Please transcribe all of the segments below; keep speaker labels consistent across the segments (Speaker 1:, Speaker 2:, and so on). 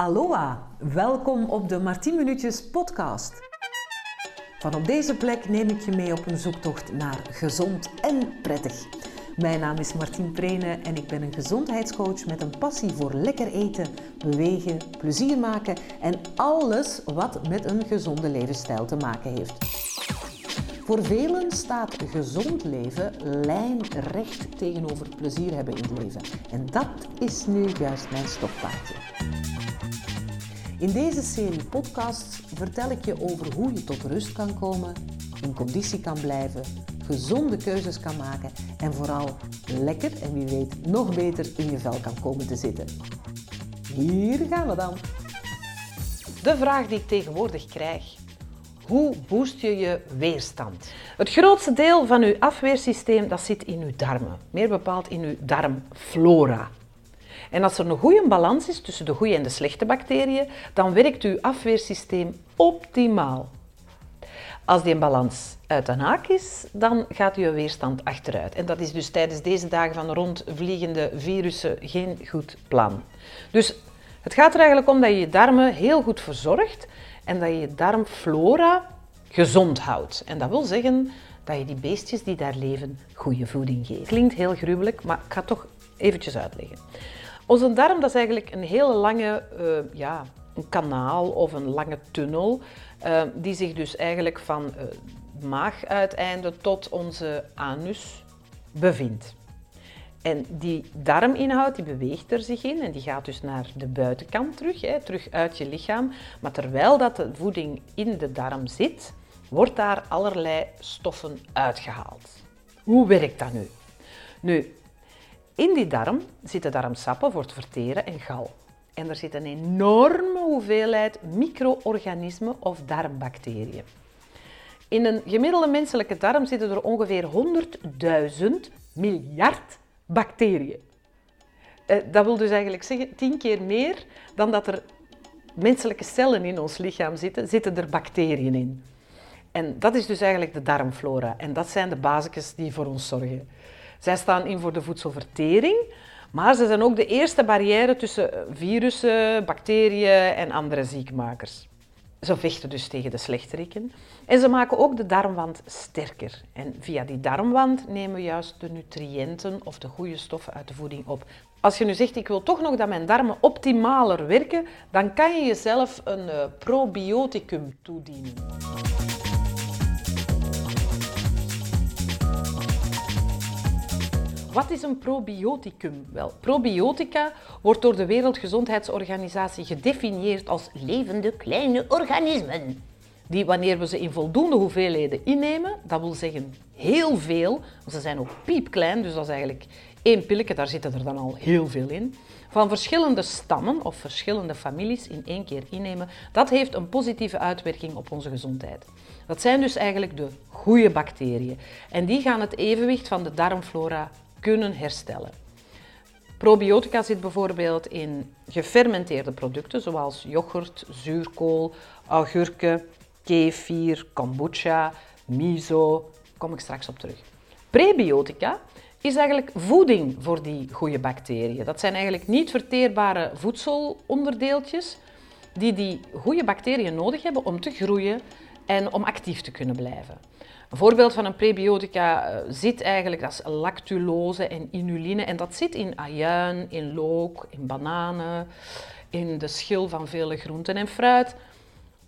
Speaker 1: Aloha, welkom op de Martien Minuutjes podcast. Van op deze plek neem ik je mee op een zoektocht naar gezond en prettig. Mijn naam is Martien Prene en ik ben een gezondheidscoach met een passie voor lekker eten, bewegen, plezier maken en alles wat met een gezonde levensstijl te maken heeft. Voor velen staat gezond leven lijnrecht tegenover plezier hebben in het leven. En dat is nu juist mijn stokpaardje. In deze serie podcasts vertel ik je over hoe je tot rust kan komen, in conditie kan blijven, gezonde keuzes kan maken en vooral lekker en wie weet nog beter in je vel kan komen te zitten. Hier gaan we dan.
Speaker 2: De vraag die ik tegenwoordig krijg. Hoe boost je je weerstand? Het grootste deel van uw afweersysteem dat zit in uw darmen. Meer bepaald in uw darmflora. En als er een goede balans is tussen de goede en de slechte bacteriën, dan werkt uw afweersysteem optimaal. Als die balans uit de haak is, dan gaat uw weerstand achteruit. En dat is dus tijdens deze dagen van rondvliegende virussen geen goed plan. Dus het gaat er eigenlijk om dat je je darmen heel goed verzorgt en dat je je darmflora gezond houdt. En dat wil zeggen dat je die beestjes die daar leven goede voeding geeft. Klinkt heel gruwelijk, maar ik ga het toch eventjes uitleggen. Onze darm dat is eigenlijk een hele lange uh, ja, een kanaal of een lange tunnel, uh, die zich dus eigenlijk van uh, maaguiteinde tot onze anus bevindt. En die darminhoud die beweegt er zich in en die gaat dus naar de buitenkant terug, hè, terug uit je lichaam. Maar terwijl dat de voeding in de darm zit, wordt daar allerlei stoffen uitgehaald. Hoe werkt dat nu? Nu, in die darm zitten darmsappen voor het verteren en gal. En er zit een enorme hoeveelheid micro-organismen of darmbacteriën. In een gemiddelde menselijke darm zitten er ongeveer 100.000 miljard bacteriën. Eh, dat wil dus eigenlijk zeggen, tien keer meer dan dat er menselijke cellen in ons lichaam zitten, zitten er bacteriën in. En dat is dus eigenlijk de darmflora. En dat zijn de basisjes die voor ons zorgen. Zij staan in voor de voedselvertering, maar ze zijn ook de eerste barrière tussen virussen, bacteriën en andere ziekmakers. Ze vechten dus tegen de slechteriken. En ze maken ook de darmwand sterker. En via die darmwand nemen we juist de nutriënten of de goede stoffen uit de voeding op. Als je nu zegt, ik wil toch nog dat mijn darmen optimaler werken, dan kan je jezelf een uh, probioticum toedienen. Wat is een probioticum? Wel, probiotica wordt door de Wereldgezondheidsorganisatie gedefinieerd als levende kleine organismen. Die wanneer we ze in voldoende hoeveelheden innemen, dat wil zeggen heel veel, want ze zijn ook piepklein, dus dat is eigenlijk één pilletje, daar zitten er dan al heel veel in. Van verschillende stammen of verschillende families in één keer innemen, dat heeft een positieve uitwerking op onze gezondheid. Dat zijn dus eigenlijk de goede bacteriën. En die gaan het evenwicht van de darmflora kunnen herstellen. Probiotica zit bijvoorbeeld in gefermenteerde producten zoals yoghurt, zuurkool, augurken, kefir, kombucha, miso. Kom ik straks op terug. Prebiotica is eigenlijk voeding voor die goede bacteriën. Dat zijn eigenlijk niet verteerbare voedselonderdeeltjes die die goede bacteriën nodig hebben om te groeien en om actief te kunnen blijven. Een voorbeeld van een prebiotica eh, zit eigenlijk, dat is lactulose en inuline. En dat zit in ajuin, in look, in bananen, in de schil van vele groenten en fruit.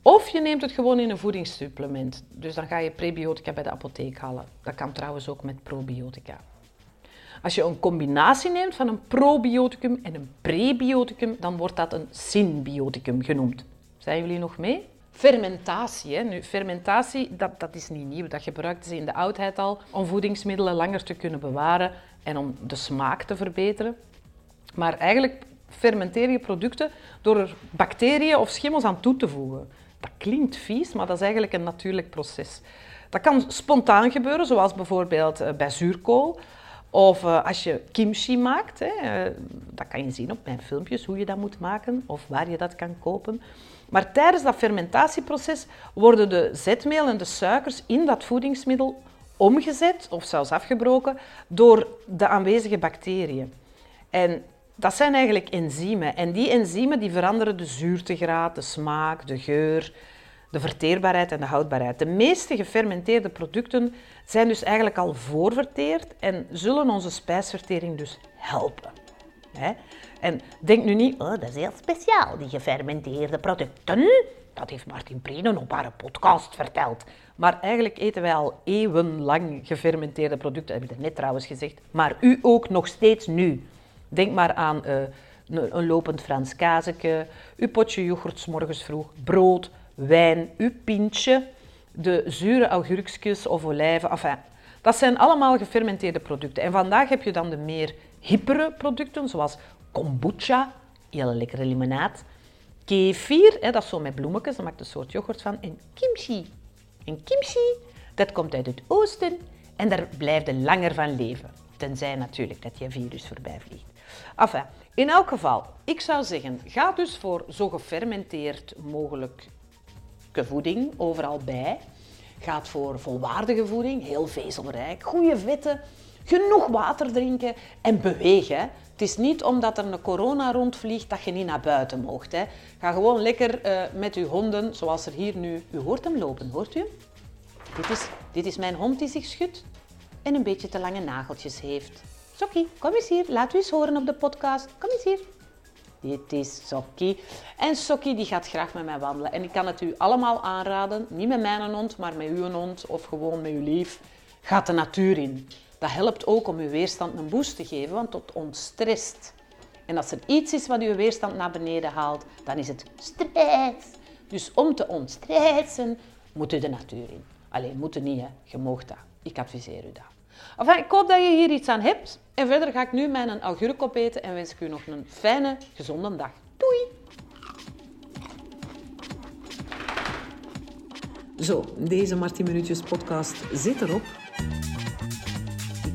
Speaker 2: Of je neemt het gewoon in een voedingssupplement. Dus dan ga je prebiotica bij de apotheek halen. Dat kan trouwens ook met probiotica. Als je een combinatie neemt van een probioticum en een prebioticum, dan wordt dat een symbioticum genoemd. Zijn jullie nog mee? Fermentatie. Hè. Nu, fermentatie, dat, dat is niet nieuw. Dat gebruikten ze in de oudheid al om voedingsmiddelen langer te kunnen bewaren en om de smaak te verbeteren. Maar eigenlijk fermenteer je producten door er bacteriën of schimmels aan toe te voegen. Dat klinkt vies, maar dat is eigenlijk een natuurlijk proces. Dat kan spontaan gebeuren, zoals bijvoorbeeld eh, bij zuurkool. Of eh, als je kimchi maakt, hè, eh, dat kan je zien op mijn filmpjes hoe je dat moet maken of waar je dat kan kopen. Maar tijdens dat fermentatieproces worden de zetmeel en de suikers in dat voedingsmiddel omgezet of zelfs afgebroken door de aanwezige bacteriën. En Dat zijn eigenlijk enzymen. En die enzymen die veranderen de zuurtegraad, de smaak, de geur, de verteerbaarheid en de houdbaarheid. De meeste gefermenteerde producten zijn dus eigenlijk al voorverteerd en zullen onze spijsvertering dus helpen. En denk nu niet, oh, dat is heel speciaal, die gefermenteerde producten. Dat heeft Martin Prenen op haar podcast verteld. Maar eigenlijk eten wij al eeuwenlang gefermenteerde producten, heb ik net trouwens gezegd. Maar u ook nog steeds nu. Denk maar aan uh, een, lopend Frans kazeke, uw potje yoghurt morgens vroeg, brood, wijn, uw pintje, de zure augurkjes of olijven. Enfin, dat zijn allemaal gefermenteerde producten. En vandaag heb je dan de meer hippere producten, zoals kombucha, hele lekkere limonaad, kefir, hè, dat is zo met bloemetjes, daar maakt een soort yoghurt van, en kimchi. En kimchi, dat komt uit het oosten en daar blijft je langer van leven. Tenzij natuurlijk dat je virus voorbij vliegt. Enfin, in elk geval, ik zou zeggen, ga dus voor zo gefermenteerd mogelijk voeding, overal bij. Gaat voor volwaardige voeding, heel vezelrijk, goede vetten, genoeg water drinken en bewegen. Het is niet omdat er een corona rondvliegt dat je niet naar buiten mocht. Hè. Ga gewoon lekker uh, met uw honden, zoals er hier nu... U hoort hem lopen, hoort u Dit is, dit is mijn hond die zich schudt en een beetje te lange nageltjes heeft. Sokkie, kom eens hier. Laat u eens horen op de podcast. Kom eens hier. Dit is Sokkie. En Sokkie die gaat graag met mij wandelen. En ik kan het u allemaal aanraden. Niet met mijn hond, maar met uw hond of gewoon met uw lief. Ga de natuur in. Dat helpt ook om uw weerstand een boost te geven, want het ontstrest. En als er iets is wat uw weerstand naar beneden haalt, dan is het stress. Dus om te ontstressen, moet u de natuur in. Alleen, moet u niet, je mag dat. Ik adviseer u dat. Ik hoop dat je hier iets aan hebt. En verder ga ik nu mijn augurk opeten en wens ik u nog een fijne, gezonde dag. Doei!
Speaker 1: Zo, deze Martin Minuutjes podcast zit erop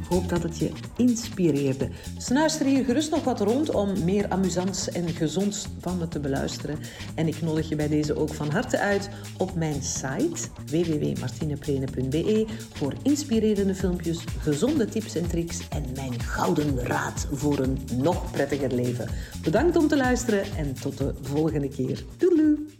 Speaker 1: hoop dat het je inspireerde. Snuister hier gerust nog wat rond om meer amusants en gezonds van me te beluisteren. En ik nodig je bij deze ook van harte uit op mijn site www.martineprene.be voor inspirerende filmpjes, gezonde tips en tricks en mijn gouden raad voor een nog prettiger leven. Bedankt om te luisteren en tot de volgende keer. Doei!